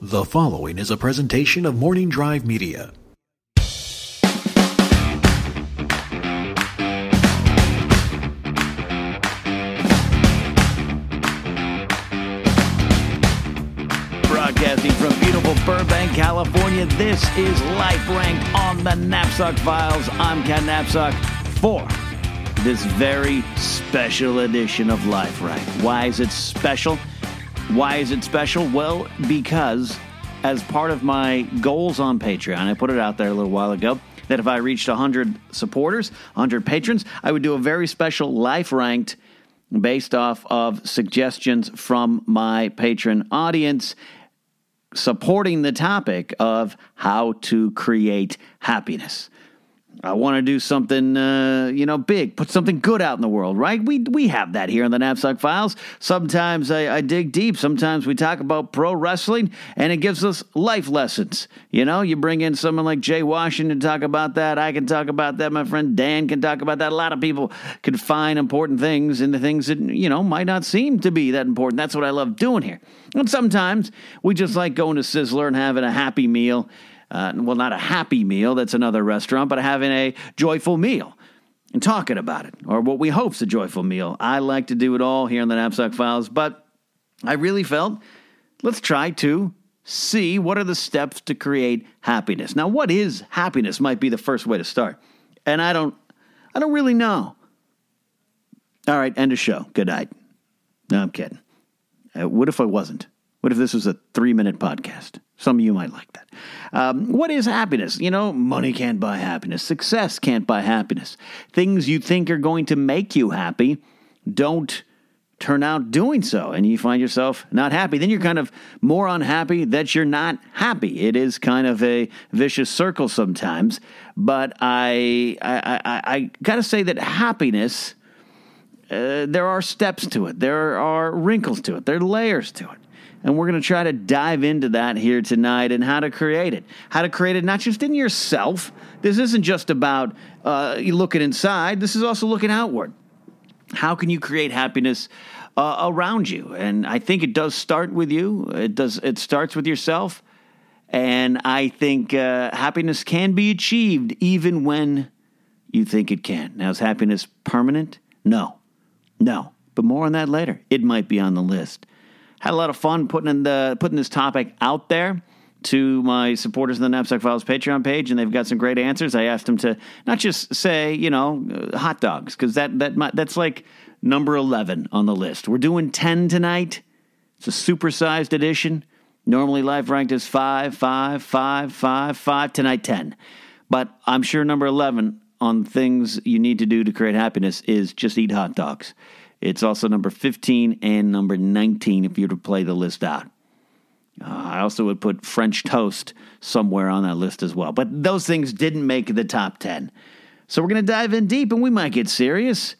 The following is a presentation of Morning Drive Media. Broadcasting from beautiful Burbank, California, this is Life Ranked on the Napzok Files. I'm Ken Napzok for this very special edition of Life Ranked. Why is it special? Why is it special? Well, because as part of my goals on Patreon, I put it out there a little while ago that if I reached 100 supporters, 100 patrons, I would do a very special life ranked based off of suggestions from my patron audience supporting the topic of how to create happiness. I want to do something, uh, you know, big, put something good out in the world, right? We we have that here in the Napzok Files. Sometimes I, I, dig deep. Sometimes we talk about pro wrestling, and it gives us life lessons. You know, you bring in someone like Jay Washington to talk about that. I can talk about that. My friend Dan can talk about that. A lot of people can find important things in the things that you know might not seem to be that important. That's what I love doing here. And sometimes we just like going to Sizzler and having a happy meal uh, well, not a happy meal, that's another restaurant, but having a joyful meal and talking about it, or what we hope's a joyful meal. I like to do it all here on the Napzok Files, but I really felt let's try to see what are the steps to create happiness. Now, what is happiness might be the first way to start. And I don't I don't really know. All right, end of show. Good night. No, I'm kidding. Uh, what if I wasn't? What if this was a three minute podcast? Some of you might like that. Um, what is happiness? You know, money can't buy happiness. Success can't buy happiness. Things you think are going to make you happy don't turn out doing so, and you find yourself not happy. Then you're kind of more unhappy that you're not happy. It is kind of a vicious circle sometimes. But I, I, I, I got to say that happiness. Uh, there are steps to it. There are wrinkles to it. There are layers to it. And we're going to try to dive into that here tonight and how to create it. How to create it not just in yourself. This isn't just about uh, looking inside, this is also looking outward. How can you create happiness uh, around you? And I think it does start with you. It does. It starts with yourself. And I think uh, happiness can be achieved even when you think it can. Now, is happiness permanent? No, no. But more on that later. It might be on the list. Had a lot of fun putting in the putting this topic out there to my supporters in the Napzok Files Patreon page, and they've got some great answers. I asked them to not just say, you know, uh, hot dogs, because that that that's like number eleven on the list. We're doing ten tonight. It's a supersized edition. Normally, life ranked is five, five, five, five, five. Tonight, ten. But I'm sure number eleven on things you need to do to create happiness is just eat hot dogs. It's also number 15 and number 19 if you were to play the list out. Uh, I also would put French toast somewhere on that list as well. But those things didn't make the top 10. So we're going to dive in deep and we might get serious.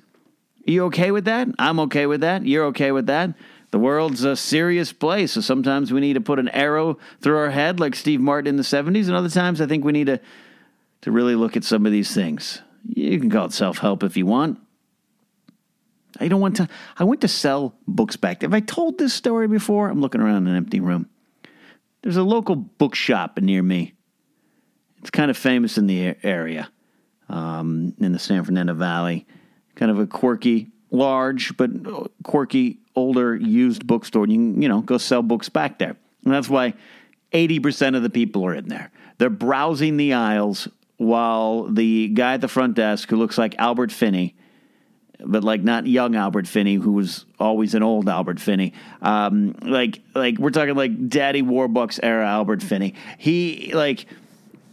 Are you okay with that? I'm okay with that. You're okay with that. The world's a serious place, so sometimes we need to put an arrow through our head like Steve Martin in the 70s, and other times I think we need to, to really look at some of these things. You can call it self help if you want. I don't want to. I went to sell books back. Have I told this story before? I'm looking around an empty room. There's a local bookshop near me. It's kind of famous in the area, um, in the San Fernando Valley. Kind of a quirky, large but quirky, older used bookstore. You can, you know, go sell books back there, and that's why 80% of the people are in there. They're browsing the aisles while the guy at the front desk, who looks like Albert Finney but like not young Albert Finney, who was always an old Albert Finney. Um, like like we're talking like Daddy Warbucks era Albert Finney. He like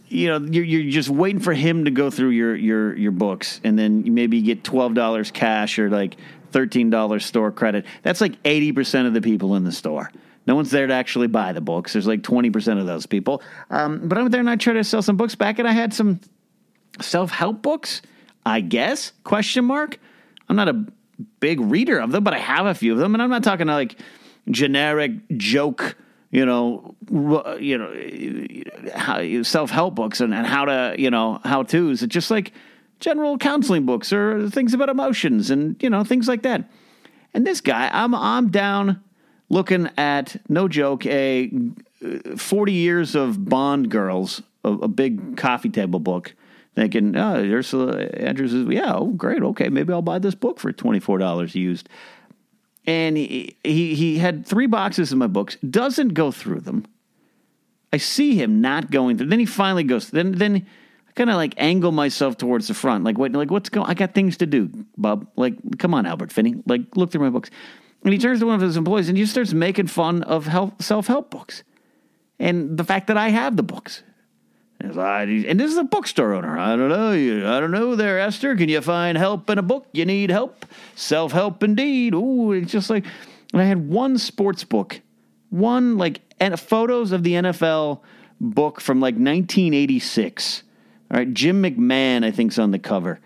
you know you're you're just waiting for him to go through your your your books, and then you maybe get twelve dollars cash or like thirteen dollars store credit. That's like eighty percent of the people in the store. No one's there to actually buy the books. There's like 20% of those people. Um, but I'm there and I try to sell some books back, and I had some self help books, I guess? Question mark. I'm not a big reader of them, but I have a few of them, and I'm not talking like generic joke, you know, you know, self help books and, and how to, you know, how tos. It's just like general counseling books or things about emotions and you know things like that. And this guy, I'm I'm down looking at no joke a uh, 40 years of Bond girls, a, a big coffee table book thinking, oh, Ursula Andrews is, yeah, oh, great. Okay, maybe I'll buy this book for $24 used. And he, he, he had three boxes of my books, doesn't go through them. I see him not going through. Then he finally goes. Then then I kind of like angle myself towards the front. Like wait, like what's going? I got things to do, Bob. Like come on, Albert Finney. Like look through my books. And he turns to one of his employees and he starts making fun of self help books and the fact that I have the books. And this is a bookstore owner. I don't know you. I don't know there, Esther. Can you find help in a book? You need help. Self help indeed. Ooh, it's just like. And I had one sports book, one like and photos of the NFL book from like 1986. All right, Jim McMahon, I think's on the cover.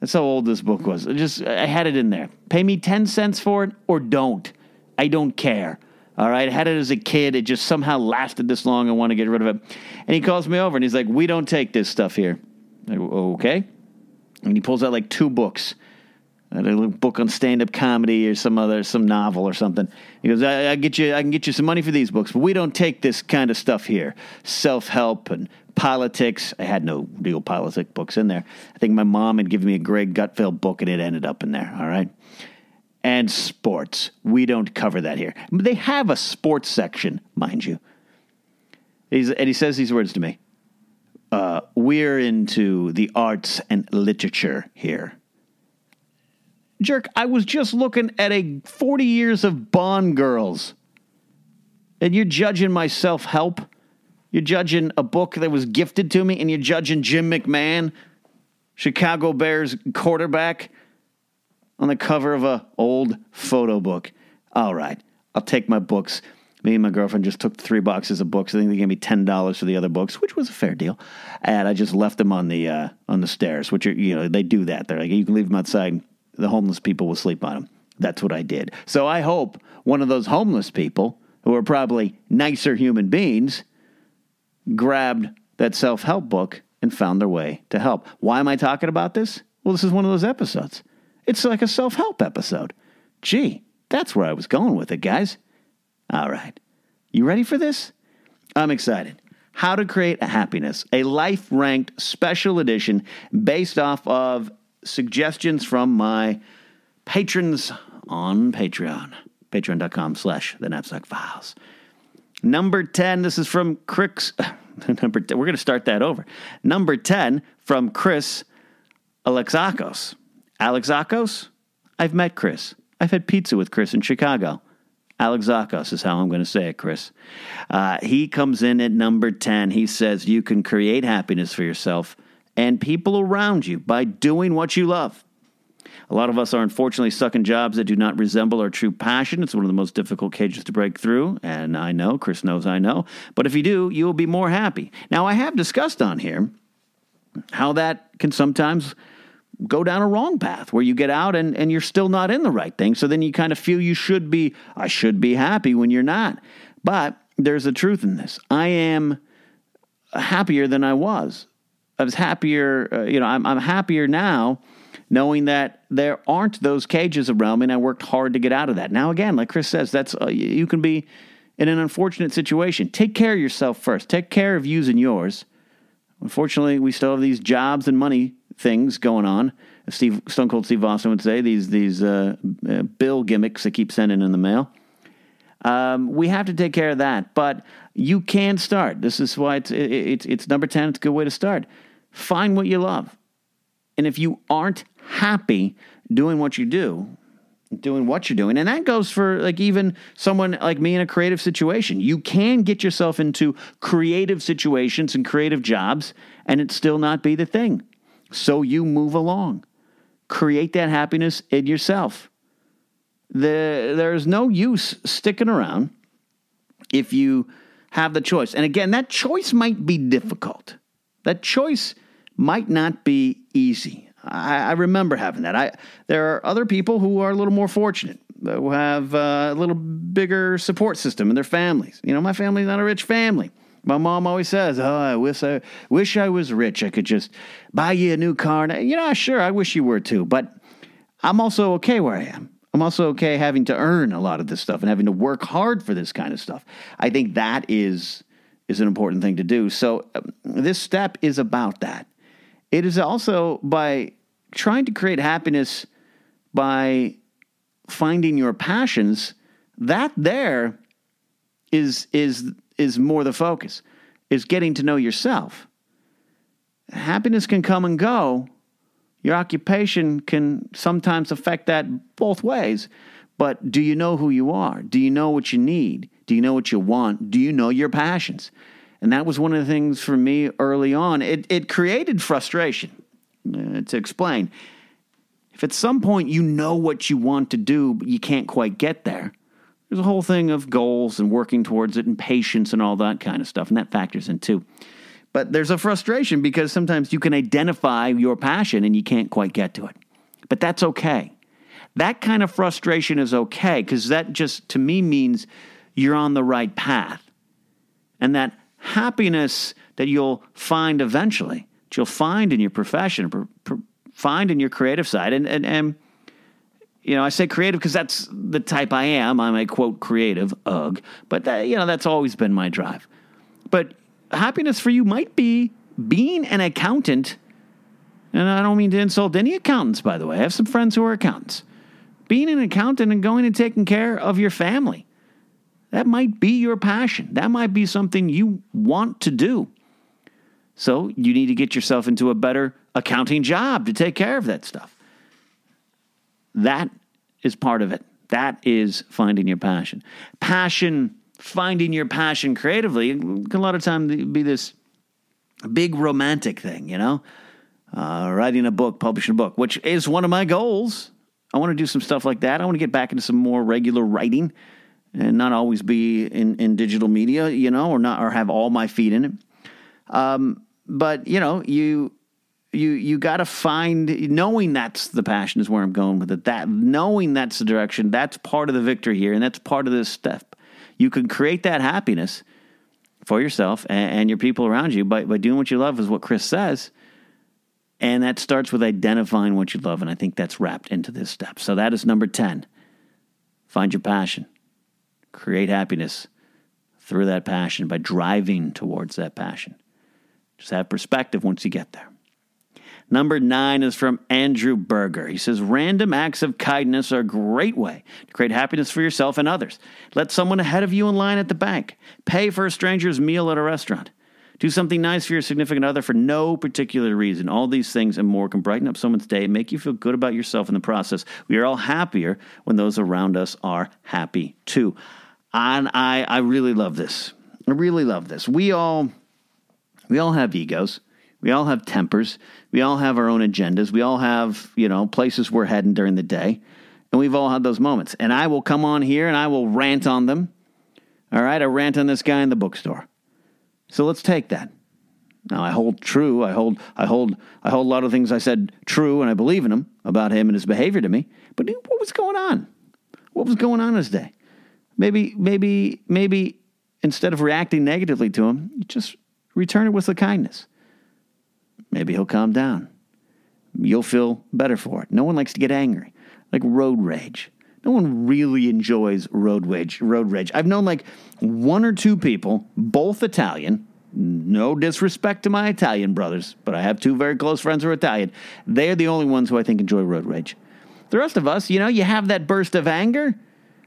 That's how old this book was. I just I had it in there. Pay me ten cents for it or don't. I don't care. All right, I had it as a kid. It just somehow lasted this long. I want to get rid of it. And he calls me over and he's like, "We don't take this stuff here." I go, okay. And he pulls out like two books, a little book on stand-up comedy or some other some novel or something. He goes, I, I get you, I can get you some money for these books, but we don't take this kind of stuff here. Self-help and politics. I had no real politic books in there. I think my mom had given me a Greg Gutfeld book, and it ended up in there. All right and sports. We don't cover that here. They have a sports section, mind you. He's, and he says these words to me uh, We're into the arts and literature here. Jerk, I was just looking at a 40 years of Bond girls. And you're judging my self help? You're judging a book that was gifted to me, and you're judging Jim McMahon, Chicago Bears quarterback, on the cover of a old photo book. All right, I'll take my books. Me and my girlfriend just took three boxes of books. I think they gave me ten dollars for the other books, which was a fair deal. And I just left them on the uh, on the stairs, which are you know they do that. They're like you can leave them outside. The homeless people will sleep on them. That's what I did. So I hope one of those homeless people who are probably nicer human beings grabbed that self help book and found their way to help. Why am I talking about this? Well, this is one of those episodes. It's like a self help episode. Gee, that's where I was going with it, guys. All right. You ready for this? I'm excited. How to Create a Happiness, a life ranked special edition based off of suggestions from my patrons on Patreon. Patreon.com slash the napzok files. Number 10, this is from Chris. Number 10, we're going to start that over. Number 10 from Chris Alexakos. Alex Zakos? I've met Chris. I've had pizza with Chris in Chicago. Alex Zakos is how I'm going to say it, Chris. Uh, he comes in at number 10. He says, You can create happiness for yourself and people around you by doing what you love. A lot of us are unfortunately stuck in jobs that do not resemble our true passion. It's one of the most difficult cages to break through, and I know, Chris knows I know. But if you do, you will be more happy. Now, I have discussed on here how that can sometimes go down a wrong path where you get out and, and you're still not in the right thing. So then you kind of feel you should be, I should be happy when you're not. But there's a truth in this. I am happier than I was. I was happier, uh, you know, I'm, I'm happier now knowing that there aren't those cages around me and I worked hard to get out of that. Now, again, like Chris says, that's, uh, you can be in an unfortunate situation. Take care of yourself first, take care of yous and yours. Unfortunately, we still have these jobs and money things going on. Steve Stone Cold Steve Austin would say these these uh, uh, bill gimmicks that keep sending in the mail. Um, we have to take care of that, but you can start. This is why it's it's it's number ten. It's a good way to start. Find what you love, and if you aren't happy doing what you do, doing what you're doing. And that goes for like even someone like me in a creative situation. You can get yourself into creative situations and creative jobs and it still not be the thing. So you move along. Create that happiness in yourself. The, there's no use sticking around if you have the choice. And again, that choice might be difficult. That choice might not be easy. I, I remember having that. I there are other people who are a little more fortunate, who have a little bigger support system in their families. You know, my family's not a rich family. My mom always says, "Oh, I wish I wish I was rich. I could just buy you a new car." And, you know, sure, I wish you were too, but I'm also okay where I am. I'm also okay having to earn a lot of this stuff and having to work hard for this kind of stuff. I think that is is an important thing to do. So um, this step is about that. It is also by trying to create happiness by finding your passions. That there is is is more the focus. Is getting to know yourself. Happiness can come and go. Your occupation can sometimes affect that both ways. But do you know who you are? Do you know what you need? Do you know what you want? Do you know your passions? And that was one of the things for me early on. It, it created frustration. Uh, to explain, if at some point you know what you want to do, but you can't quite get there, there's a whole thing of goals and working towards it and patience and all that kind of stuff. And that factors in too. But there's a frustration because sometimes you can identify your passion and you can't quite get to it. But that's okay. That kind of frustration is okay because that just, to me, means you're on the right path. And that happiness that you'll find eventually, that you'll find in your profession, pr- pr- find in your creative side. And, and, and you know, I say creative because that's the type I am. I'm a quote creative, ugh. But that, you know, that's always been my drive. But happiness for you might be being an accountant. And I don't mean to insult any accountants, by the way. I have some friends who are accountants. Being an accountant and going and taking care of your family. That might be your passion. That might be something you want to do. So you need to get yourself into a better accounting job to take care of that stuff. That is part of it. That is finding your passion. Passion, finding your passion creatively, a lot of time be this big romantic thing, you know? Uh, writing a book, publishing a book, which is one of my goals. I want to do some stuff like that. I want to get back into some more regular writing and not always be in, in digital media, you know, or not or have all my feet in it. Um, but you know, you you you got to find knowing that's the passion is where I'm going with it. That knowing that's the direction, that's part of the victory here, and that's part of this step. You can create that happiness for yourself and, and your people around you by by doing what you love, is what Chris says. And that starts with identifying what you love, and I think that's wrapped into this step. So that is number ten. Find your passion create happiness through that passion by driving towards that passion. Just have perspective once you get there. Number nine is from Andrew Berger. He says, Random acts of kindness are a great way to create happiness for yourself and others. Let someone ahead of you in line at the bank. Pay for a stranger's meal at a restaurant. Do something nice for your significant other for no particular reason. All these things and more can brighten up someone's day and make you feel good about yourself in the process. We are all happier when those around us are happy too. And I, I really love this. I really love this. We all, we all have egos. We all have tempers. We all have our own agendas. We all have, you know, places we're heading during the day. And we've all had those moments. And I will come on here and I will rant on them. All right, I rant on this guy in the bookstore. So let's take that. Now I hold true. I hold I hold I hold a lot of things I said true and I believe in him about him and his behavior to me. But what was going on? What was going on this day? Maybe, maybe, maybe instead of reacting negatively to him, you just return it with the kindness. Maybe he'll calm down. You'll feel better for it. No one likes to get angry, like road rage. No one really enjoys road rage. Road rage. I've known like one or two people, both Italian. No disrespect to my Italian brothers, but I have two very close friends who are Italian. They're the only ones who I think enjoy road rage. The rest of us, you know, you have that burst of anger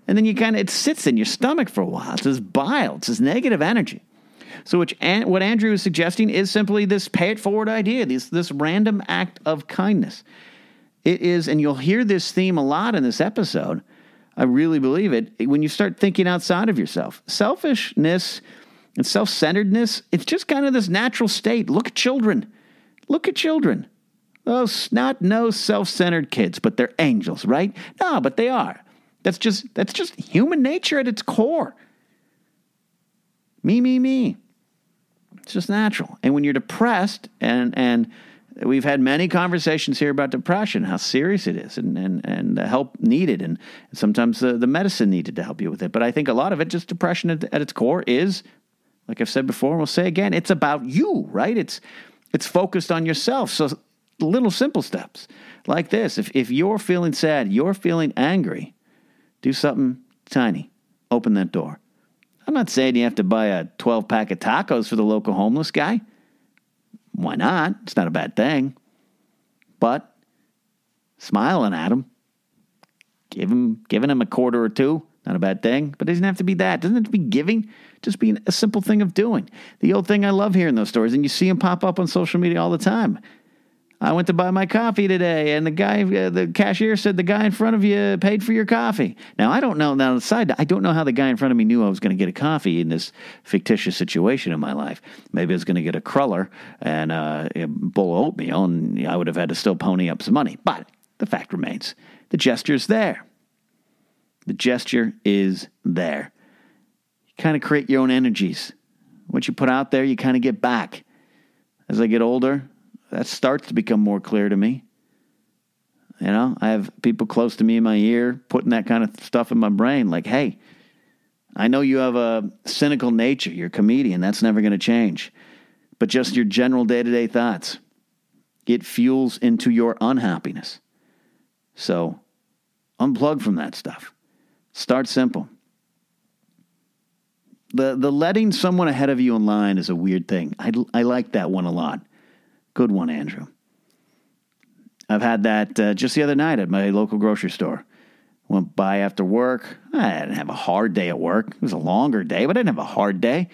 and then you kind of it sits in your stomach for a while. It's this bile, it's this negative energy. So, which what Andrew is suggesting is simply this pay it forward idea, this this random act of kindness. It is, and you'll hear this theme a lot in this episode. I really believe it. When you start thinking outside of yourself, selfishness and self centeredness, it's just kind of this natural state. Look at children. Look at children. Oh, Those not no self centered kids, but they're angels, right? No, but they are. That's just that's just human nature at its core. Me, me, me. It's just natural. And when you're depressed, and and we've had many conversations here about depression, how serious it is, and and and the help needed, and sometimes the, the medicine needed to help you with it. But I think a lot of it, just depression at, at its core, is like I've said before, and we'll say again, it's about you, right? It's it's focused on yourself. So little simple steps like this. If if you're feeling sad, you're feeling angry, do something tiny. Open that door. I'm not saying you have to buy a 12 pack of tacos for the local homeless guy. Why not? It's not a bad thing. But smiling at him, give him, giving him a quarter or two, not a bad thing. But it doesn't have to be that. Doesn't have to be giving. Just being a simple thing of doing. The old thing I love hearing those stories, and you see them pop up on social media all the time. I went to buy my coffee today, and the guy, uh, the cashier said the guy in front of you paid for your coffee. Now I don't know. Now the side, I don't know how the guy in front of me knew I was going to get a coffee in this fictitious situation in my life. Maybe I was going to get a cruller and uh, a bowl of oatmeal, and I would have had to still pony up some money. But the fact remains, the gesture's there. The gesture is there. You kind of create your own energies. What you put out there, you kind of get back. As I get older, that starts to become more clear to me. You know, I have people close to me in my ear putting that kind of stuff in my brain like, hey, I know you have a cynical nature. You're a comedian. That's never going to change. But just your general day to day thoughts, it fuels into your unhappiness. So unplug from that stuff. Start simple. The, the letting someone ahead of you in line is a weird thing. I, I like that one a lot. Good one, Andrew. I've had that uh, just the other night at my local grocery store. Went by after work. I didn't have a hard day at work. It was a longer day, but I didn't have a hard day.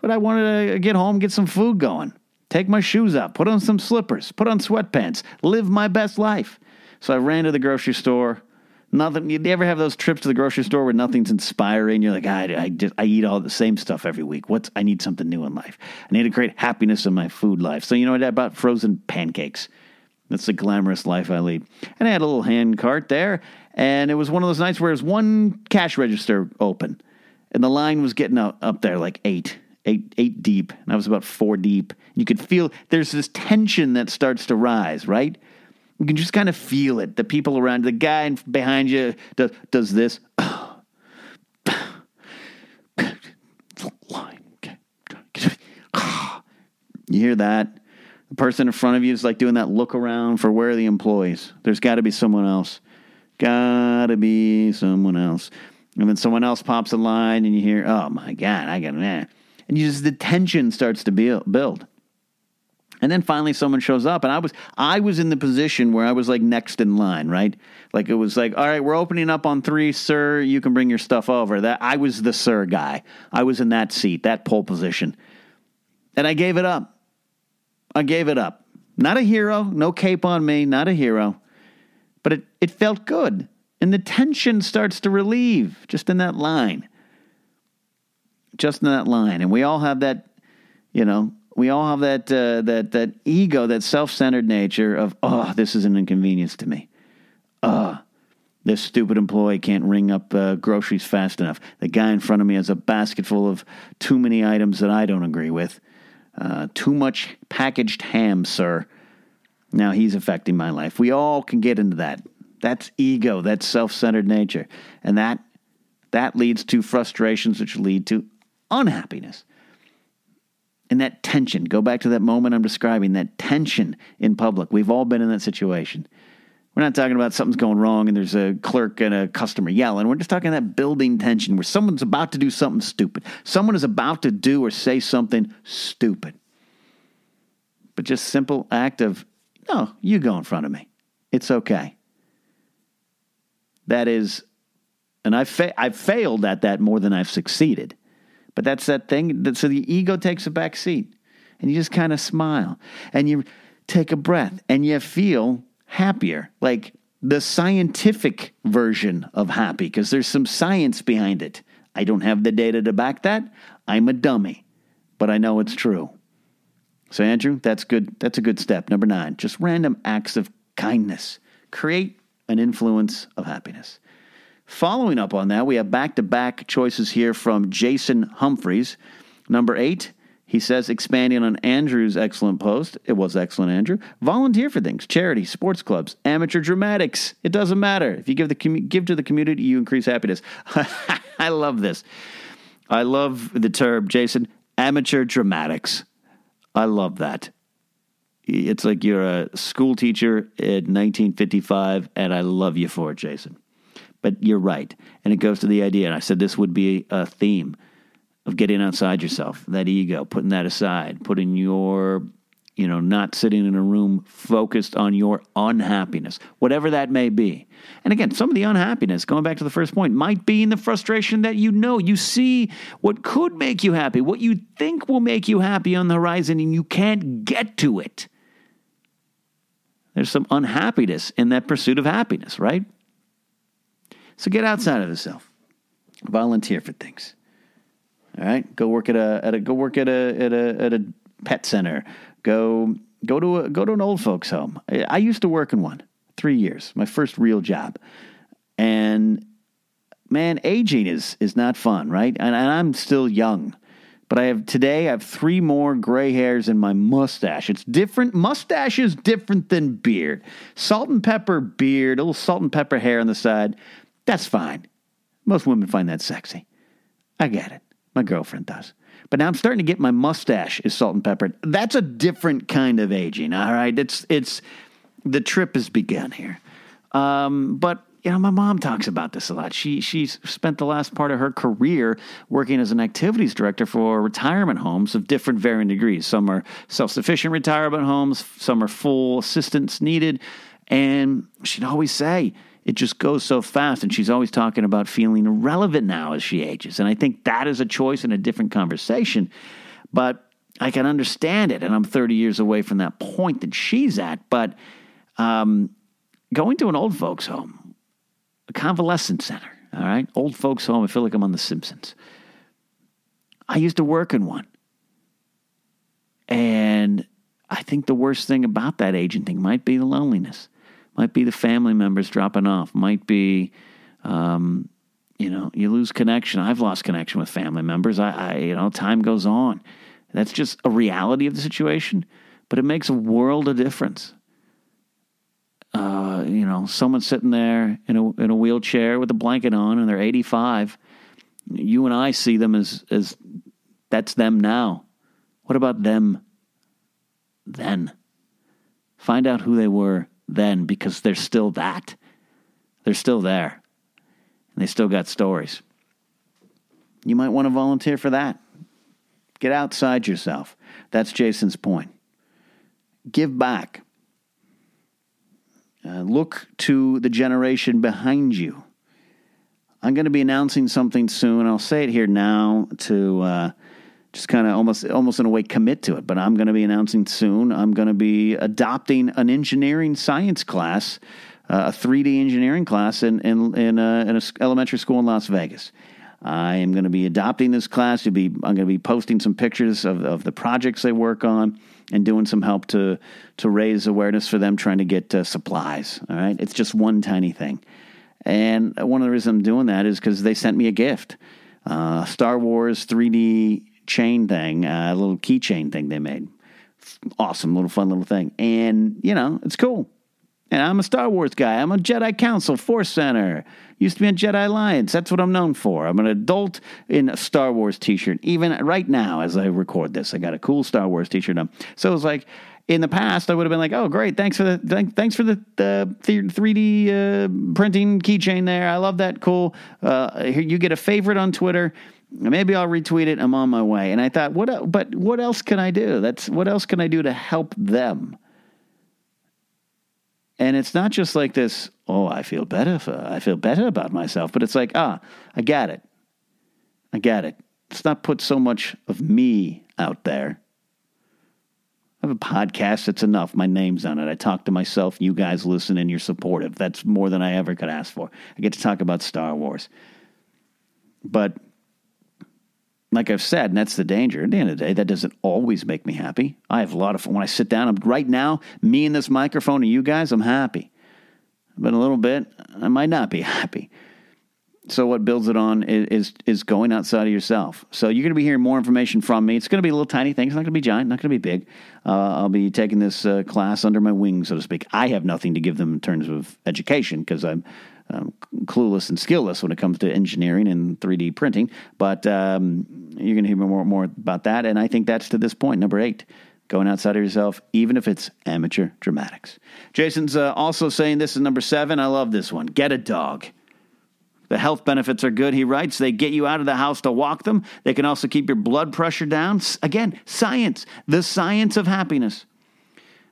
But I wanted to get home, get some food going, take my shoes out, put on some slippers, put on sweatpants, live my best life. So I ran to the grocery store. Nothing. You ever have those trips to the grocery store where nothing's inspiring? You're like, I, I just I eat all the same stuff every week. What's I need something new in life. I need to create happiness in my food life. So you know what? I bought frozen pancakes. That's the glamorous life I lead. And I had a little hand cart there, and it was one of those nights where there's one cash register open, and the line was getting up, up there like eight, eight, eight deep, and I was about four deep. You could feel there's this tension that starts to rise, right? You can just kind of feel it. The people around, the guy behind you does, does this. You hear that? The person in front of you is like doing that look around for where are the employees. There's got to be someone else. Got to be someone else. And then someone else pops a line, and you hear, "Oh my god, I got that," and you just the tension starts to build. And then finally someone shows up and I was I was in the position where I was like next in line, right? Like it was like, "All right, we're opening up on 3, sir. You can bring your stuff over." That I was the sir guy. I was in that seat, that pole position. And I gave it up. I gave it up. Not a hero, no cape on me, not a hero. But it it felt good. And the tension starts to relieve just in that line. Just in that line. And we all have that, you know, we all have that uh, that that ego, that self-centered nature of, oh, this is an inconvenience to me. Uh, this stupid employee can't ring up uh, groceries fast enough. The guy in front of me has a basket full of too many items that I don't agree with. Uh, too much packaged ham, sir. Now he's affecting my life. We all can get into that. That's ego. That's self-centered nature, and that that leads to frustrations, which lead to unhappiness and that tension, go back to that moment I'm describing, that tension in public. We've all been in that situation. We're not talking about something's going wrong and there's a clerk and a customer yelling. We're just talking that building tension where someone's about to do something stupid. Someone is about to do or say something stupid. But just simple act of, no, you go in front of me. It's okay. That is, and I've, fa- I've failed at that more than I've succeeded. But that's that thing. That, so the ego takes a back seat, and you just kind of smile, and you take a breath, and you feel happier, like the scientific version of happy, because there's some science behind it. I don't have the data to back that. I'm a dummy, but I know it's true. So Andrew, that's good. That's a good step. Number nine, just random acts of kindness. Create an influence of happiness. Following up on that, we have back to back choices here from Jason Humphreys. Number eight, he says, expanding on Andrew's excellent post. It was excellent, Andrew. Volunteer for things, charity, sports clubs, amateur dramatics. It doesn't matter. If you give the give to the community, you increase happiness. I love this. I love the term, Jason. Amateur dramatics. I love that. It's like you're a school teacher in 1955, and I love you for it, Jason. But you're right. And it goes to the idea, and I said this would be a theme of getting outside yourself, that ego, putting that aside, putting your, you know, not sitting in a room focused on your unhappiness, whatever that may be. And again, some of the unhappiness, going back to the first point, might be in the frustration that you know you see what could make you happy, what you think will make you happy on the horizon, and you can't get to it. There's some unhappiness in that pursuit of happiness, right? So get outside of yourself. Volunteer for things. All right, go work at a at a go work at a at a at a pet center. Go go to a, go to an old folks home. I, used to work in one three years, my first real job, and man, aging is is not fun, right? And, and I'm still young. But I have today I have three more gray hairs in my mustache. It's different. Mustache is different than beard. Salt and pepper beard, a little salt and pepper hair on the side. That's fine. Most women find that sexy. I get it. My girlfriend does. But now I'm starting to get my mustache is salt and peppered. That's a different kind of aging. All right, it's it's the trip has begun here. Um, but you know, my mom talks about this a lot. She she's spent the last part of her career working as an activities director for retirement homes of different varying degrees. Some are self sufficient retirement homes. Some are full assistance needed. And she'd always say, it just goes so fast. And she's always talking about feeling irrelevant now as she ages. And I think that is a choice and a different conversation. But I can understand it. And I'm 30 years away from that point that she's at. But um, going to an old folks' home, a convalescent center, all right? Old folks' home, I feel like I'm on The Simpsons. I used to work in one. And I think the worst thing about that aging thing might be the loneliness might be the family members dropping off, might be, um, you know, you lose connection. I've lost connection with family members. I, I, you know, time goes on. That's just a reality of the situation, but it makes a world of difference. Uh, you know, someone sitting there in a in a wheelchair with a blanket on, and they're 85. You and I see them as as that's them now. What about them then? Find out who they were then because they're still that. They're still there. And they still got stories. You might want to volunteer for that. Get outside yourself. That's Jason's point. Give back. Uh, look to the generation behind you. I'm going to be announcing something soon. I'll say it here now to uh, just kind of almost almost in a way commit to it. But I'm going to be announcing soon. I'm going to be adopting an engineering science class, uh, a 3D engineering class in in in, uh, in an elementary school in Las Vegas. I am going to be adopting this class. Be, I'm going to be posting some pictures of, of the projects they work on and doing some help to to raise awareness for them trying to get uh, supplies. All right, it's just one tiny thing, and one of the reasons I'm doing that is because they sent me a gift, uh, Star Wars 3D chain thing, a uh, little keychain thing they made. Awesome, little fun little thing. And, you know, it's cool. And I'm a Star Wars guy. I'm a Jedi Council Force Center. Used to be a Jedi Alliance. That's what I'm known for. I'm an adult in a Star Wars t-shirt. Even right now, as I record this, I got a cool Star Wars t-shirt on. So it was like, in the past, I would have been like, "Oh, great! Thanks for the thanks for the the three D uh, printing keychain there. I love that. Cool. Uh, you get a favorite on Twitter." Maybe I'll retweet it. I'm on my way. And I thought, what? But what else can I do? That's what else can I do to help them? And it's not just like this. Oh, I feel better. For, I feel better about myself. But it's like, ah, I got it. I got it. Let's not put so much of me out there. I have a podcast. That's enough. My name's on it. I talk to myself. You guys listen and you're supportive. That's more than I ever could ask for. I get to talk about Star Wars. But like I've said, and that's the danger. At the end of the day, that doesn't always make me happy. I have a lot of fun. When I sit down, I'm, right now, me and this microphone and you guys, I'm happy. But a little bit, I might not be happy. So what builds it on is, is, going outside of yourself. So you're going to be hearing more information from me. It's going to be a little tiny thing. It's not going to be giant. Not going to be big. Uh, I'll be taking this uh, class under my wing, so to speak. I have nothing to give them in terms of education because I'm um, clueless and skillless when it comes to engineering and 3D printing. But um, you're going to hear more more about that. And I think that's to this point, number eight. Going outside of yourself, even if it's amateur dramatics. Jason's uh, also saying this is number seven. I love this one. Get a dog. The health benefits are good, he writes. They get you out of the house to walk them. They can also keep your blood pressure down. Again, science, the science of happiness.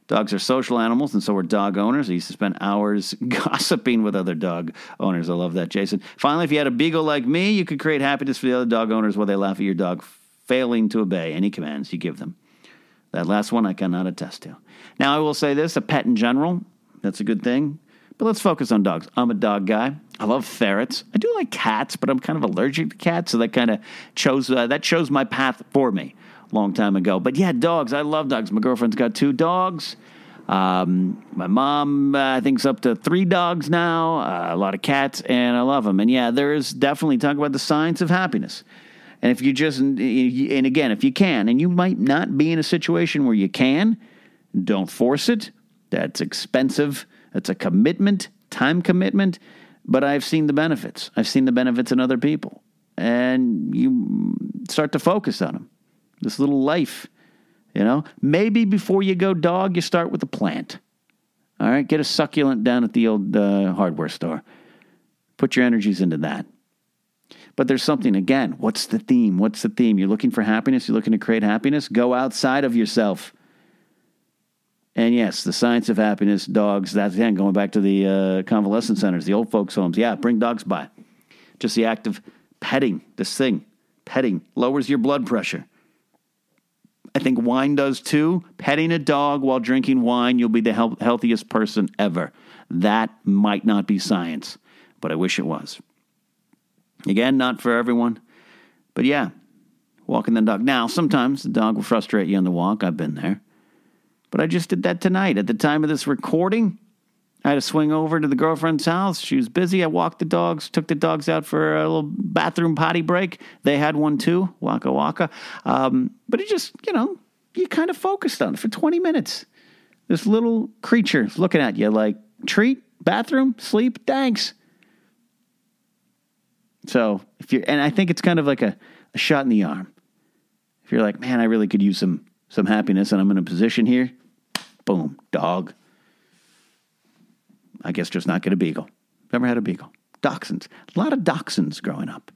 Dogs are social animals, and so are dog owners. I used to spend hours gossiping with other dog owners. I love that, Jason. Finally, if you had a beagle like me, you could create happiness for the other dog owners while they laugh at your dog failing to obey any commands you give them. That last one I cannot attest to. Now, I will say this a pet in general, that's a good thing. But let's focus on dogs. I'm a dog guy. I love ferrets. I do like cats, but I'm kind of allergic to cats, so that kind of chose uh, that chose my path for me long time ago. But yeah, dogs. I love dogs. My girlfriend's got two dogs. Um, my mom, uh, I think, is up to three dogs now. Uh, a lot of cats, and I love them. And yeah, there is definitely talk about the science of happiness. And if you just, and again, if you can, and you might not be in a situation where you can, don't force it. That's expensive. That's a commitment, time commitment. But I've seen the benefits. I've seen the benefits in other people. And you start to focus on them this little life. You know, maybe before you go dog, you start with a plant. All right, get a succulent down at the old uh, hardware store. Put your energies into that. But there's something, again, what's the theme? What's the theme? You're looking for happiness, you're looking to create happiness, go outside of yourself. And yes, the science of happiness, dogs, that's again going back to the uh, convalescent centers, the old folks' homes. Yeah, bring dogs by. Just the act of petting this thing, petting, lowers your blood pressure. I think wine does too. Petting a dog while drinking wine, you'll be the health- healthiest person ever. That might not be science, but I wish it was. Again, not for everyone, but yeah, walking the dog. Now, sometimes the dog will frustrate you on the walk. I've been there. But I just did that tonight. At the time of this recording, I had to swing over to the girlfriend's house. She was busy. I walked the dogs, took the dogs out for a little bathroom potty break. They had one too, waka waka. Um, but it just, you know, you kind of focused on it for 20 minutes. This little creature looking at you like, treat, bathroom, sleep, thanks. So if you're, and I think it's kind of like a, a shot in the arm. If you're like, man, I really could use some some happiness and I'm in a position here, boom, dog. I guess just not get a beagle. Never had a beagle. Dachshunds. A lot of dachshunds growing up.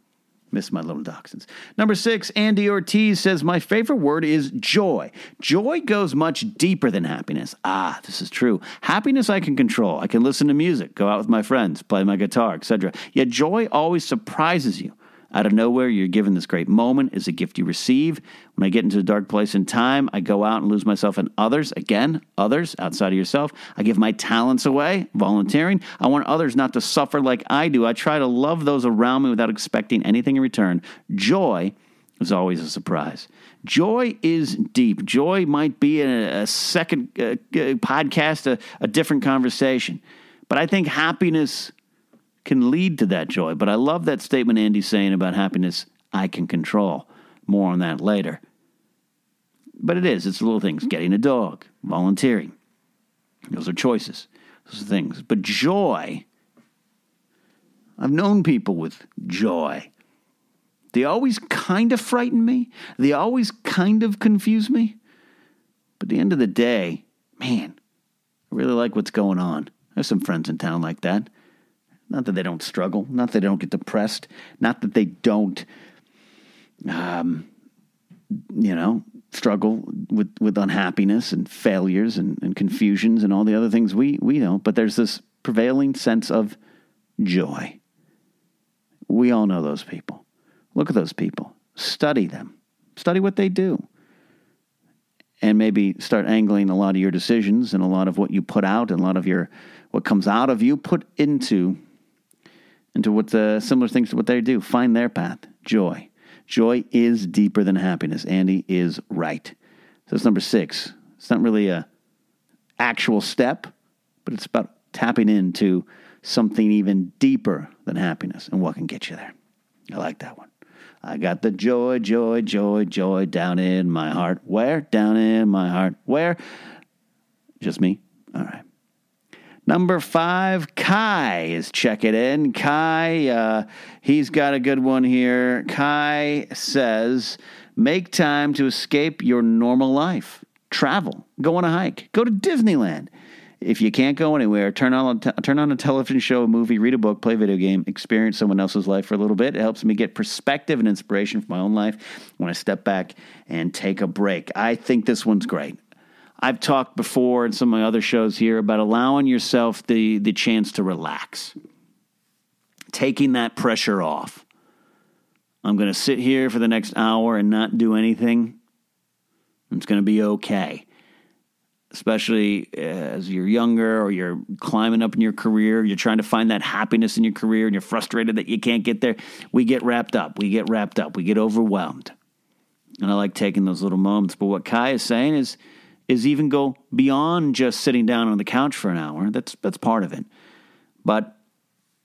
Miss my little dachshunds. Number six, Andy Ortiz says, My favorite word is joy. Joy goes much deeper than happiness. Ah, this is true. Happiness I can control. I can listen to music, go out with my friends, play my guitar, etc. Yet joy always surprises you. Out of nowhere, you're given this great moment is a gift you receive. When I get into a dark place in time, I go out and lose myself in others. Again, others outside of yourself. I give my talents away, volunteering. I want others not to suffer like I do. I try to love those around me without expecting anything in return. Joy is always a surprise. Joy is deep. Joy might be a, a second uh, uh, podcast, a, a different conversation. But I think happiness can lead to that joy. But I love that statement Andy's saying about happiness I can control. More on that later. But it is, it's little things getting a dog, volunteering. Those are choices, those are things. But joy, I've known people with joy. They always kind of frighten me, they always kind of confuse me. But at the end of the day, man, I really like what's going on. I have some friends in town like that. Not that they don't struggle, not that they don't get depressed, not that they don't, um, you know, struggle with, with unhappiness and failures and, and confusions and all the other things we, we know. But there's this prevailing sense of joy. We all know those people. Look at those people. Study them. Study what they do. And maybe start angling a lot of your decisions and a lot of what you put out and a lot of your what comes out of you put into into what the similar things to what they do. Find their path. Joy. Joy is deeper than happiness. Andy is right. So that's number six. It's not really a actual step, but it's about tapping into something even deeper than happiness and what can get you there. I like that one. I got the joy, joy, joy, joy down in my heart. Where? Down in my heart. Where? Just me? All right. Number five, Kai is checking in. Kai, uh, he's got a good one here. Kai says, make time to escape your normal life. Travel, go on a hike, go to Disneyland. If you can't go anywhere, turn on a t- turn on a television show, a movie, read a book, play a video game, experience someone else's life for a little bit. It helps me get perspective and inspiration for my own life when I step back and take a break. I think this one's great. I've talked before in some of my other shows here about allowing yourself the the chance to relax. Taking that pressure off. I'm going to sit here for the next hour and not do anything. It's going to be okay especially uh, as you're younger or you're climbing up in your career, you're trying to find that happiness in your career and you're frustrated that you can't get there, we get wrapped up. We get wrapped up. We get overwhelmed. And I like taking those little moments. But what Kai is saying is is even go beyond just sitting down on the couch for an hour. That's that's part of it. But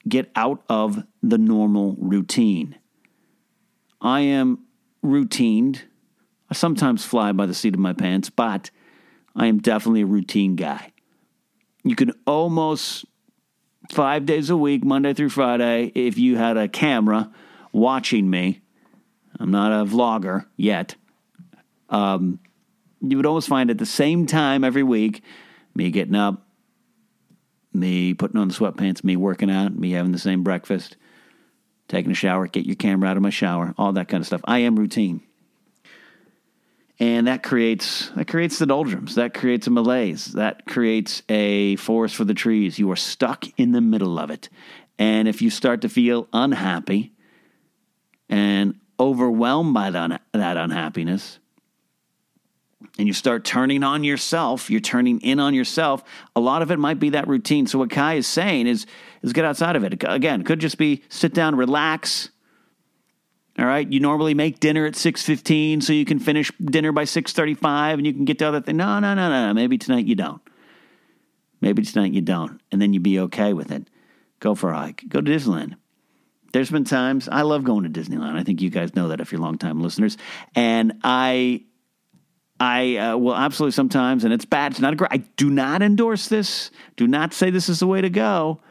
get out of the normal routine. I am routined. I sometimes fly by the seat of my pants, but I am definitely a routine guy. You can almost five days a week, Monday through Friday, if you had a camera watching me. I'm not a vlogger yet. Um, you would almost find at the same time every week me getting up, me putting on the sweatpants, me working out, me having the same breakfast, taking a shower, get your camera out of my shower, all that kind of stuff. I am routine. And that creates that creates the doldrums. That creates a malaise. That creates a forest for the trees. You are stuck in the middle of it. And if you start to feel unhappy and overwhelmed by that, that unhappiness and you start turning on yourself you're turning in on yourself a lot of it might be that routine so what kai is saying is is get outside of it again could just be sit down relax all right, you normally make dinner at six fifteen, so you can finish dinner by six thirty-five, and you can get to other things. No, no, no, no. Maybe tonight you don't. Maybe tonight you don't, and then you be okay with it. Go for a hike. Go to Disneyland. There's been times I love going to Disneyland. I think you guys know that if you're longtime listeners, and I, I uh, will absolutely sometimes, and it's bad. It's not a great. I do not endorse this. Do not say this is the way to go.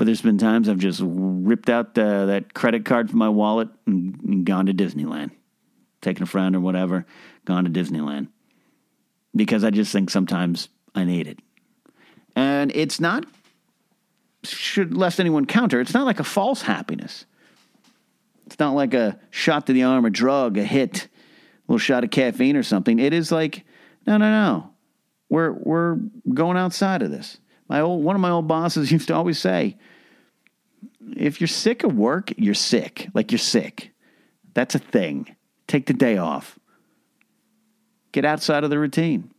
But there's been times I've just ripped out the, that credit card from my wallet and, and gone to Disneyland, taken a friend or whatever, gone to Disneyland. Because I just think sometimes I need it. And it's not, should lest anyone counter, it's not like a false happiness. It's not like a shot to the arm, a drug, a hit, little shot of caffeine or something. It is like, no, no, no. We're we're going outside of this. My old one of my old bosses used to always say, if you're sick of work, you're sick. Like you're sick. That's a thing. Take the day off. Get outside of the routine.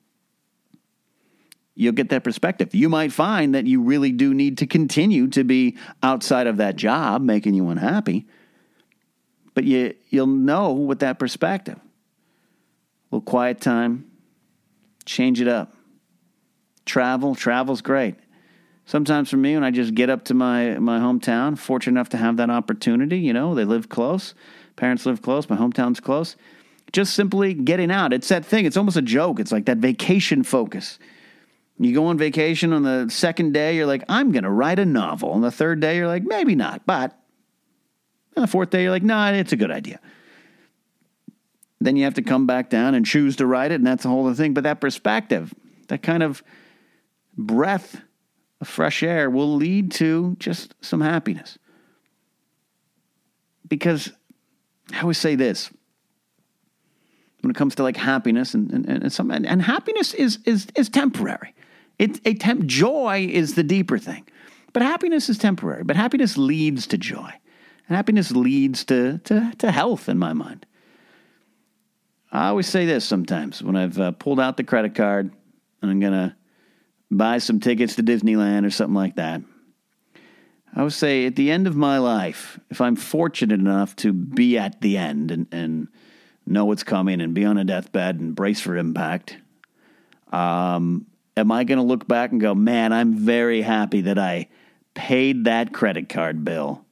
You'll get that perspective. You might find that you really do need to continue to be outside of that job, making you unhappy. But you, you'll know with that perspective. Little quiet time, change it up. Travel, travel's great. Sometimes for me, when I just get up to my, my hometown, fortunate enough to have that opportunity, you know, they live close, parents live close, my hometown's close. Just simply getting out. It's that thing, it's almost a joke. It's like that vacation focus. You go on vacation on the second day, you're like, I'm going to write a novel. On the third day, you're like, maybe not, but on the fourth day, you're like, nah, it's a good idea. Then you have to come back down and choose to write it, and that's the whole other thing. But that perspective, that kind of breath of fresh air will lead to just some happiness. Because I always say this when it comes to like happiness and, and, and some and, and happiness is is is temporary. It's a temp joy is the deeper thing. But happiness is temporary. But happiness leads to joy. And happiness leads to, to, to health in my mind. I always say this sometimes when I've uh, pulled out the credit card and I'm going to buy some tickets to Disneyland or something like that. I would say at the end of my life, if I'm fortunate enough to be at the end and, and know what's coming and be on a deathbed and brace for impact, um, am I going to look back and go, man, I'm very happy that I paid that credit card bill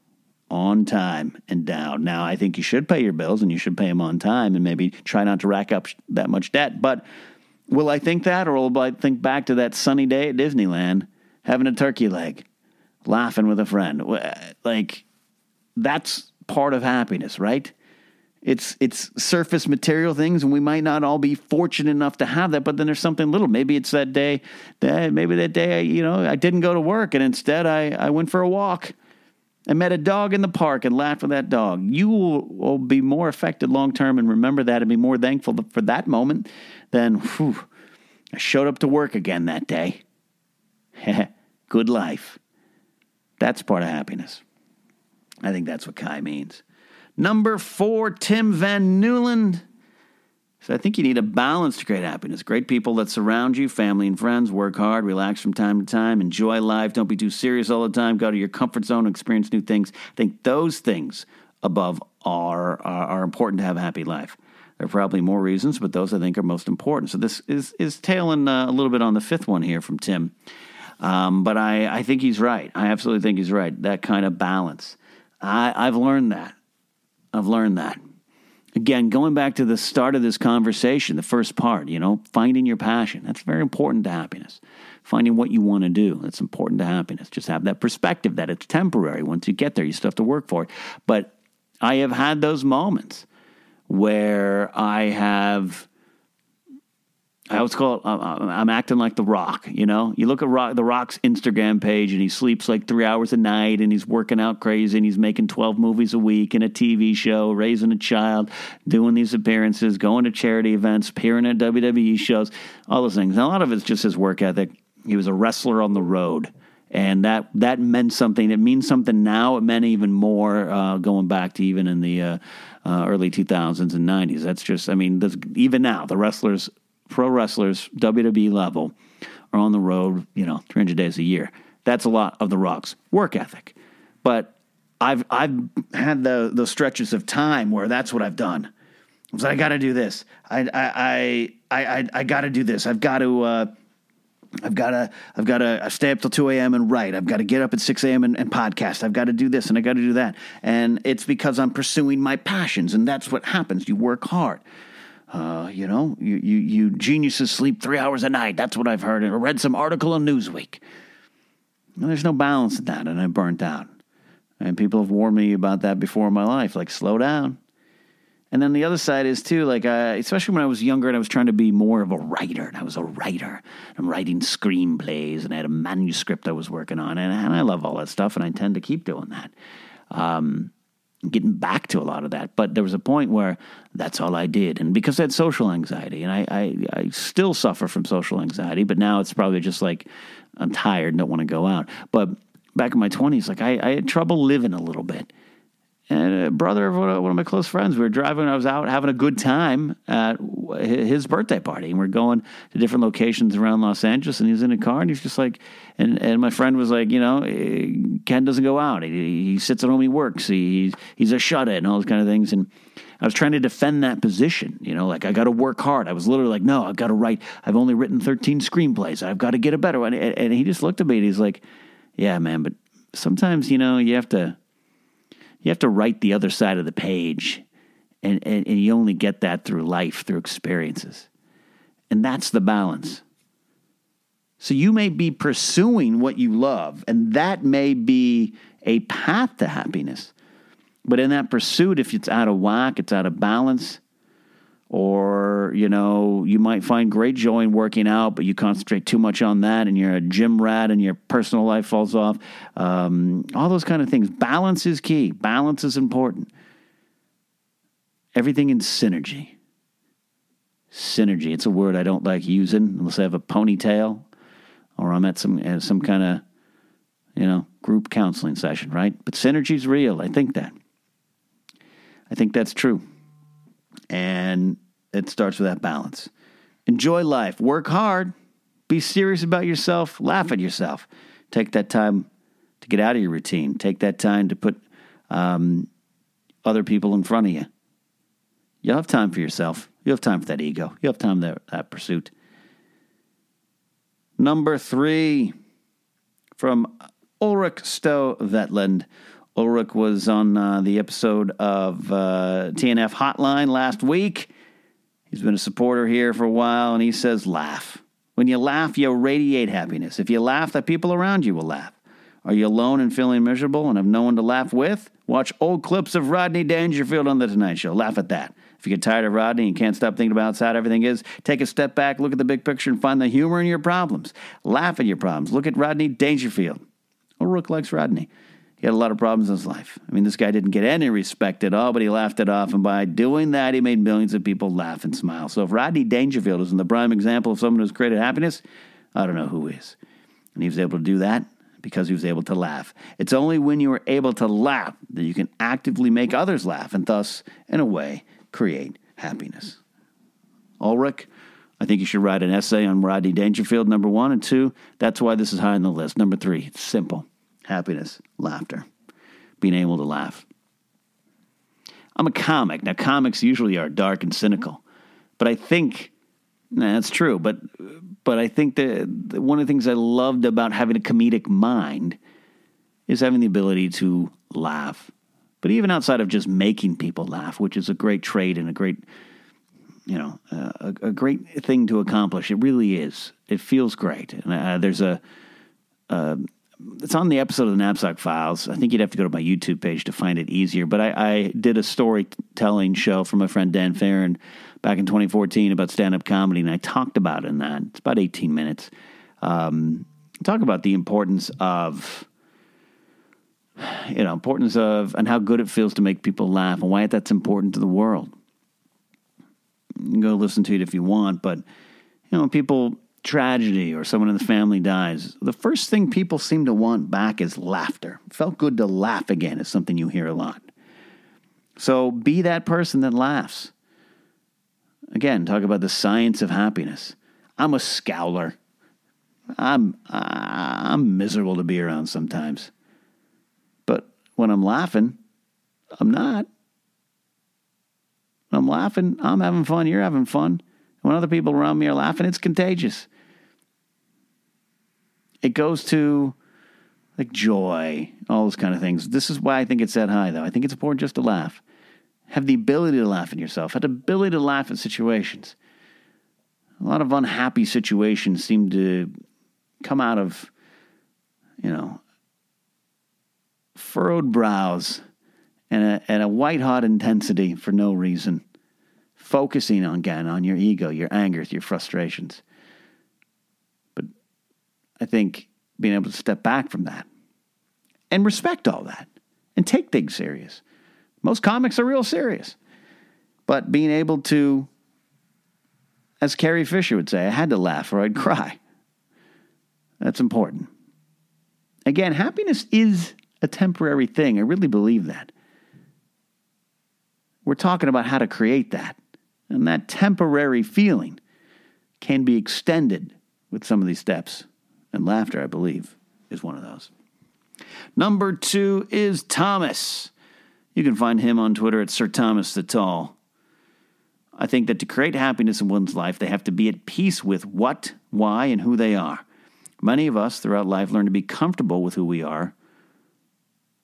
on time and down. Now, I think you should pay your bills and you should pay them on time and maybe try not to rack up that much debt. But will I think that or will I think back to that sunny day at Disneyland having a turkey leg, laughing with a friend? Like, that's part of happiness, right? It's it's surface material things, and we might not all be fortunate enough to have that. But then there's something little. Maybe it's that day that maybe that day you know I didn't go to work, and instead I I went for a walk. I met a dog in the park and laughed with that dog. You will, will be more affected long term and remember that and be more thankful for that moment than whew, I showed up to work again that day. Good life. That's part of happiness. I think that's what Kai means. Number four, Tim Van Newland. So I think you need a balance to create happiness. Great people that surround you, family and friends, work hard, relax from time to time, enjoy life, don't be too serious all the time, go to your comfort zone, experience new things. I think those things above are, are, are important to have a happy life. There are probably more reasons, but those I think are most important. So this is, is tailing uh, a little bit on the fifth one here from Tim. Um, but I, I think he's right. I absolutely think he's right. That kind of balance. I, I've learned that. I've learned that. Again, going back to the start of this conversation, the first part, you know, finding your passion. That's very important to happiness. Finding what you want to do. That's important to happiness. Just have that perspective that it's temporary. Once you get there, you still have to work for it. But I have had those moments where I have I always call it, uh, uh, I'm acting like The Rock, you know? You look at Rock, The Rock's Instagram page and he sleeps like three hours a night and he's working out crazy and he's making 12 movies a week and a TV show, raising a child, doing these appearances, going to charity events, appearing at WWE shows, all those things. And a lot of it's just his work ethic. He was a wrestler on the road. And that, that meant something. It means something now. It meant even more uh, going back to even in the uh, uh, early 2000s and 90s. That's just, I mean, even now, the wrestlers pro wrestlers, WWE level, are on the road, you know, 300 days a year. That's a lot of the Rock's work ethic. But I've I've had the those stretches of time where that's what I've done. I was like, I got to do this. I I I I, I got to do this. I've got to. Uh, I've got to, I've got to stay up till 2 a.m. and write. I've got to get up at 6 a.m. And, and podcast. I've got to do this and I got to do that. And it's because I'm pursuing my passions. And that's what happens. You work hard. Uh, you know, you, you, you geniuses sleep three hours a night. That's what I've heard. I read some article in Newsweek. there's no balance in that, and I burnt out. And people have warned me about that before in my life, like slow down. And then the other side is too, like, uh, especially when I was younger and I was trying to be more of a writer, and I was a writer. I'm writing screenplays, and I had a manuscript I was working on, and, and I love all that stuff, and I intend to keep doing that. Um, getting back to a lot of that. But there was a point where that's all I did. And because I had social anxiety, and I, I, I still suffer from social anxiety, but now it's probably just like I'm tired and don't want to go out. But back in my 20s, like I, I had trouble living a little bit and a brother of one of my close friends. We were driving. I was out having a good time at his birthday party, and we're going to different locations around Los Angeles. And he's in a car, and he's just like, and and my friend was like, you know, eh, Ken doesn't go out. He, he sits at home. He works. He, he's a shut in, and all those kind of things. And I was trying to defend that position. You know, like I got to work hard. I was literally like, no, I've got to write. I've only written thirteen screenplays. I've got to get a better one. And, and he just looked at me, and he's like, yeah, man, but sometimes you know you have to you have to write the other side of the page. And, and, and you only get that through life, through experiences. And that's the balance. So you may be pursuing what you love, and that may be a path to happiness. But in that pursuit, if it's out of whack, it's out of balance, or you know you might find great joy in working out but you concentrate too much on that and you're a gym rat and your personal life falls off um, all those kind of things. Balance is key. Balance is important. Everything in synergy. Synergy it's a word i don't like using unless i have a ponytail or i'm at some at some kind of you know group counseling session right but synergy's real i think that i think that's true and it starts with that balance. Enjoy life, work hard, be serious about yourself, laugh at yourself. Take that time to get out of your routine, take that time to put um, other people in front of you. You'll have time for yourself. You'll have time for that ego. You'll have time for that, that pursuit. Number three from Ulrich Stowe Vetland. Ulrich was on uh, the episode of uh, TNF Hotline last week. He's been a supporter here for a while, and he says, laugh. When you laugh, you radiate happiness. If you laugh, the people around you will laugh. Are you alone and feeling miserable and have no one to laugh with? Watch old clips of Rodney Dangerfield on The Tonight Show. Laugh at that. If you get tired of Rodney and can't stop thinking about how sad everything is, take a step back, look at the big picture, and find the humor in your problems. Laugh at your problems. Look at Rodney Dangerfield. O'Rourke likes Rodney. He had a lot of problems in his life. I mean, this guy didn't get any respect at all, but he laughed it off. And by doing that, he made millions of people laugh and smile. So if Rodney Dangerfield isn't the prime example of someone who's created happiness, I don't know who is. And he was able to do that because he was able to laugh. It's only when you are able to laugh that you can actively make others laugh and thus, in a way, create happiness. Ulrich, I think you should write an essay on Rodney Dangerfield, number one. And two, that's why this is high on the list. Number three, simple happiness, laughter, being able to laugh. I'm a comic. Now, comics usually are dark and cynical, but I think nah, that's true. But but I think that one of the things I loved about having a comedic mind is having the ability to laugh. But even outside of just making people laugh, which is a great trait and a great you know uh, a, a, great thing to accomplish, it really is. It feels great. And uh, there's a, a it's on the episode of the Napzok Files. I think you'd have to go to my YouTube page to find it easier. But I, I did a storytelling show for my friend Dan Farron back in 2014 about stand up comedy, and I talked about it in that. It's about 18 minutes. Um, talk about the importance of, you know, importance of, and how good it feels to make people laugh, and why that's important to the world. You can go listen to it if you want, but you know, people tragedy or someone in the family dies, the first thing people seem to want back is laughter. Felt good to laugh again is something you hear a lot. So be that person that laughs. Again, talk about the science of happiness. I'm a scowler. I'm I'm miserable to be around sometimes. When I'm laughing, I'm not. I'm laughing, I'm having fun, you're having fun. When other people around me are laughing, it's contagious. It goes to like joy, all those kind of things. This is why I think it's that high, though. I think it's important just to laugh. Have the ability to laugh at yourself, have the ability to laugh at situations. A lot of unhappy situations seem to come out of, you know, furrowed brows and a, and a white hot intensity for no reason focusing on again on your ego, your anger, your frustrations. But I think being able to step back from that and respect all that and take things serious. Most comics are real serious. But being able to, as Carrie Fisher would say, I had to laugh or I'd cry. That's important. Again, happiness is a temporary thing. I really believe that. We're talking about how to create that. And that temporary feeling can be extended with some of these steps. And laughter, I believe, is one of those. Number two is Thomas. You can find him on Twitter at Sir Thomas the Tall. I think that to create happiness in one's life, they have to be at peace with what, why, and who they are. Many of us throughout life learn to be comfortable with who we are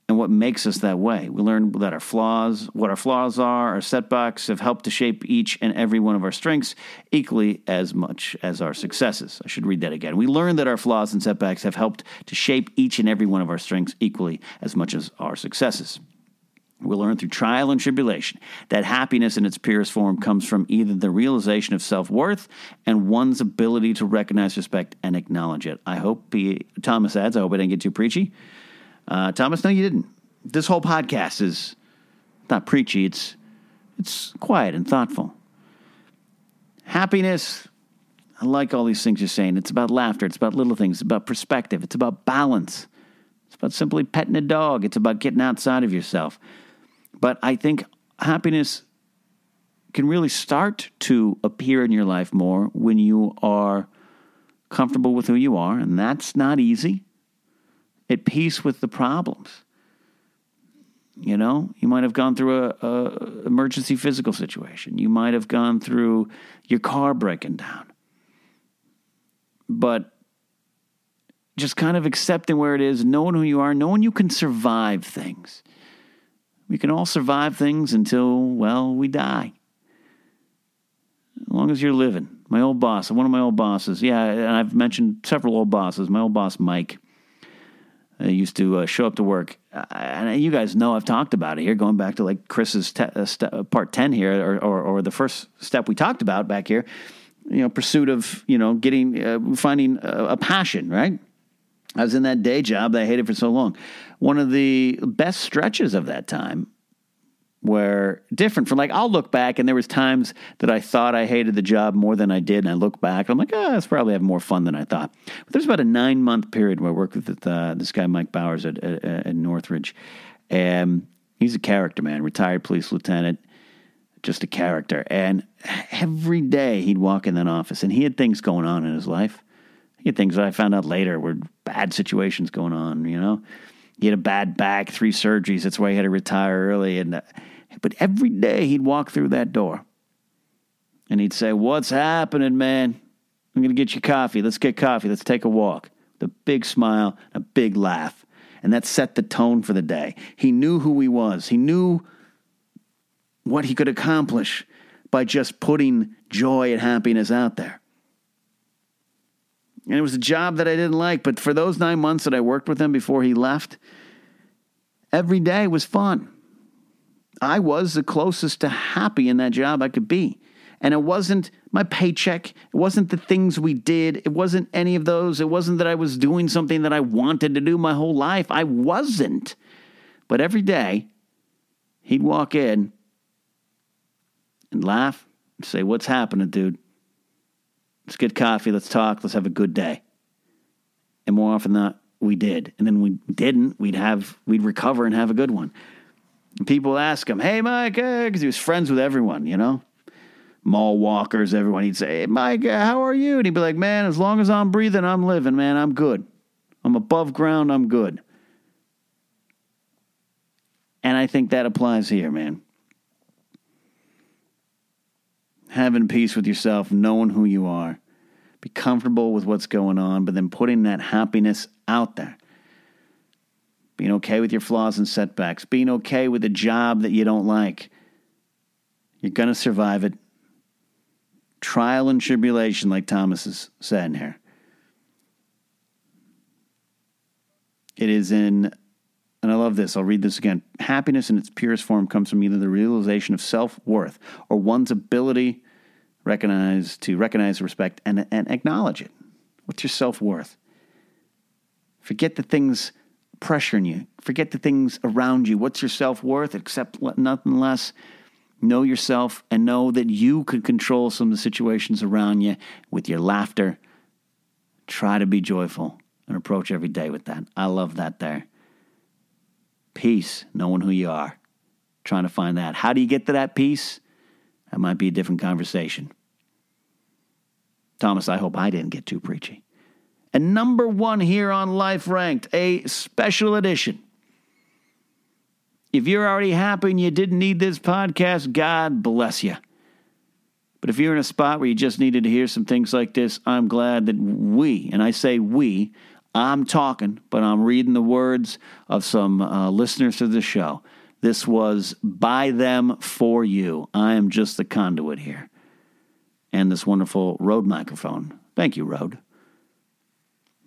and what makes us that way. We learn that our flaws, what our flaws are, our setbacks have helped to shape each and every one of our strengths equally as much as our successes. I should read that again. We learn that our flaws and setbacks have helped to shape each and every one of our strengths equally as much as our successes. We learn through trial and tribulation that happiness in its purest form comes from either the realization of self worth and one's ability to recognize, respect, and acknowledge it. I hope he, Thomas adds, I hope I didn't get too preachy. Uh, Thomas, no, you didn't. This whole podcast is not preachy. It's it's quiet and thoughtful. Happiness. I like all these things you're saying. It's about laughter. It's about little things. It's about perspective. It's about balance. It's about simply petting a dog. It's about getting outside of yourself. But I think happiness can really start to appear in your life more when you are comfortable with who you are, and that's not easy at peace with the problems. You know, you might have gone through a, a, emergency physical situation. You might have gone through your car breaking down. But just kind of accepting where it is, knowing who you are, knowing you can survive things. We can all survive things until, well, we die. As long as you're living. My old boss, one of my old bosses, yeah, and I've mentioned several old bosses. My old boss, Mike, uh, used to uh, show up to work. And you guys know I've talked about it here, going back to like Chris's te- uh, st- uh, part 10 here, or, or, or, the first step we talked about back here, you know, pursuit of, you know, getting, uh, finding a, a passion, right? I was in that day job that I hated for so long. One of the best stretches of that time where different from like I'll look back and there was times that I thought I hated the job more than I did and I look back and I'm like oh that's probably having more fun than I thought. But there's about a nine month period where I worked with uh, this guy Mike Bowers at, at, at Northridge and he's a character man retired police lieutenant just a character and every day he'd walk in that office and he had things going on in his life. He had things that I found out later were bad situations going on you know? He had a bad back three surgeries that's why he had to retire early and uh, but every day he'd walk through that door and he'd say, What's happening, man? I'm going to get you coffee. Let's get coffee. Let's take a walk. The big smile, a big laugh. And that set the tone for the day. He knew who he was, he knew what he could accomplish by just putting joy and happiness out there. And it was a job that I didn't like, but for those nine months that I worked with him before he left, every day was fun. I was the closest to happy in that job I could be. And it wasn't my paycheck. It wasn't the things we did. It wasn't any of those. It wasn't that I was doing something that I wanted to do my whole life. I wasn't. But every day, he'd walk in and laugh and say, What's happening, dude? Let's get coffee. Let's talk. Let's have a good day. And more often than not, we did. And then we didn't. We'd have, we'd recover and have a good one. People ask him, "Hey, Mike," uh, because he was friends with everyone, you know, mall walkers, everyone. He'd say, "Hey, Mike, uh, how are you?" And he'd be like, "Man, as long as I'm breathing, I'm living. Man, I'm good. I'm above ground. I'm good." And I think that applies here, man. Having peace with yourself, knowing who you are, be comfortable with what's going on, but then putting that happiness out there being okay with your flaws and setbacks, being okay with a job that you don't like. You're going to survive it. Trial and tribulation, like Thomas is saying here. It is in, and I love this, I'll read this again. Happiness in its purest form comes from either the realization of self worth or one's ability recognize, to recognize, respect, and, and acknowledge it. What's your self worth? Forget the things pressuring you. Forget the things around you. What's your self worth? Accept nothing less. Know yourself and know that you can control some of the situations around you with your laughter. Try to be joyful and approach every day with that. I love that there. Peace, knowing who you are, trying to find that. How do you get to that peace? That might be a different conversation. Thomas, I hope I didn't get too preachy and number one here on Life Ranked, a special edition. If you're already happy and you didn't need this podcast, God bless you. But if you're in a spot where you just needed to hear some things like this, I'm glad that we, and I say we, I'm talking, but I'm reading the words of some uh, listeners to the show. This was by them for you. I am just the conduit here. And this wonderful Rode microphone. Thank you, Rode.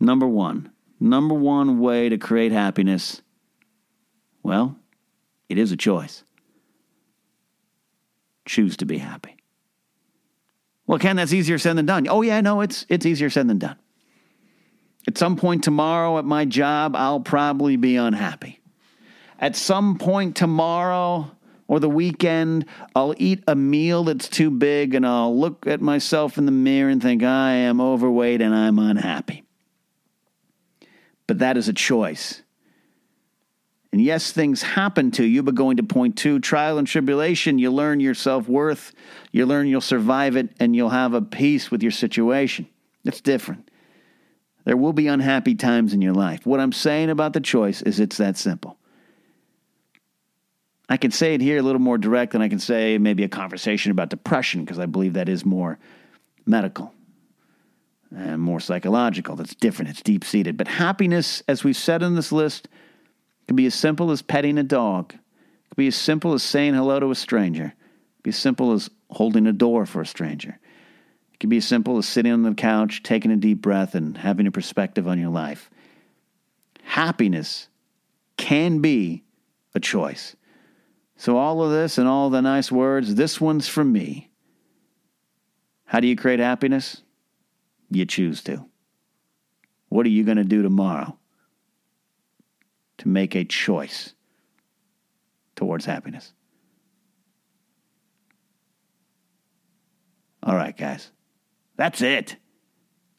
Number one, number one way to create happiness, well, it is a choice. Choose to be happy. Well, Ken, that's easier said than done. Oh, yeah, no, it's, it's easier said than done. At some point tomorrow at my job, I'll probably be unhappy. At some point tomorrow or the weekend, I'll eat a meal that's too big and I'll look at myself in the mirror and think I am overweight and I'm unhappy but that is a choice. And yes, things happen to you, but going to point two, trial and tribulation, you learn your self worth, you learn you'll survive it, and you'll have a peace with your situation. It's different. There will be unhappy times in your life. What I'm saying about the choice is it's that simple. I can say it here a little more direct than I can say maybe a conversation about depression, because I believe that is more medical. And more psychological. That's different, it's deep seated. But happiness, as we've said in this list, can be as simple as petting a dog, it can be as simple as saying hello to a stranger, it can be as simple as holding a door for a stranger. It can be as simple as sitting on the couch, taking a deep breath, and having a perspective on your life. Happiness can be a choice. So, all of this and all the nice words, this one's from me. How do you create happiness? You choose to. What are you going to do tomorrow to make a choice towards happiness? All right, guys. That's it.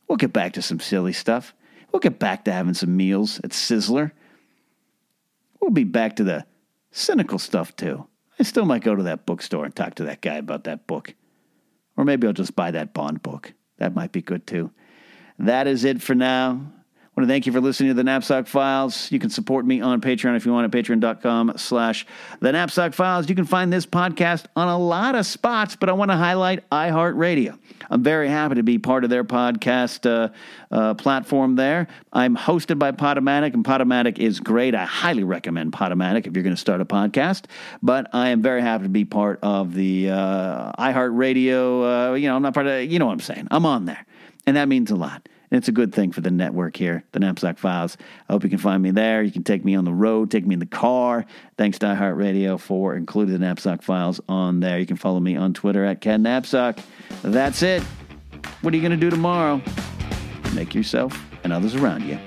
We'll get back to some silly stuff. We'll get back to having some meals at Sizzler. We'll be back to the cynical stuff too. I still might go to that bookstore and talk to that guy about that book. Or maybe I'll just buy that Bond book. That might be good too. That is it for now want to thank you for listening to the Napzok Files. You can support me on Patreon if you want at patreon.com slash the Napzok Files. You can find this podcast on a lot of spots, but I want to highlight iHeartRadio. I'm very happy to be part of their podcast uh, uh, platform there. I'm hosted by Podomatic, and Podomatic is great. I highly recommend Podomatic if you're going to start a podcast. But I am very happy to be part of the uh, iHeartRadio. Uh, you know, I'm not part of, you know what I'm saying. I'm on there, and that means a lot. And it's a good thing for the network here, the Napzok Files. I hope you can find me there. You can take me on the road, take me in the car. Thanks to iHeartRadio for including the Napzok Files on there. You can follow me on Twitter at Ken Napzok. That's it. What are you going to do tomorrow? Make yourself and others around you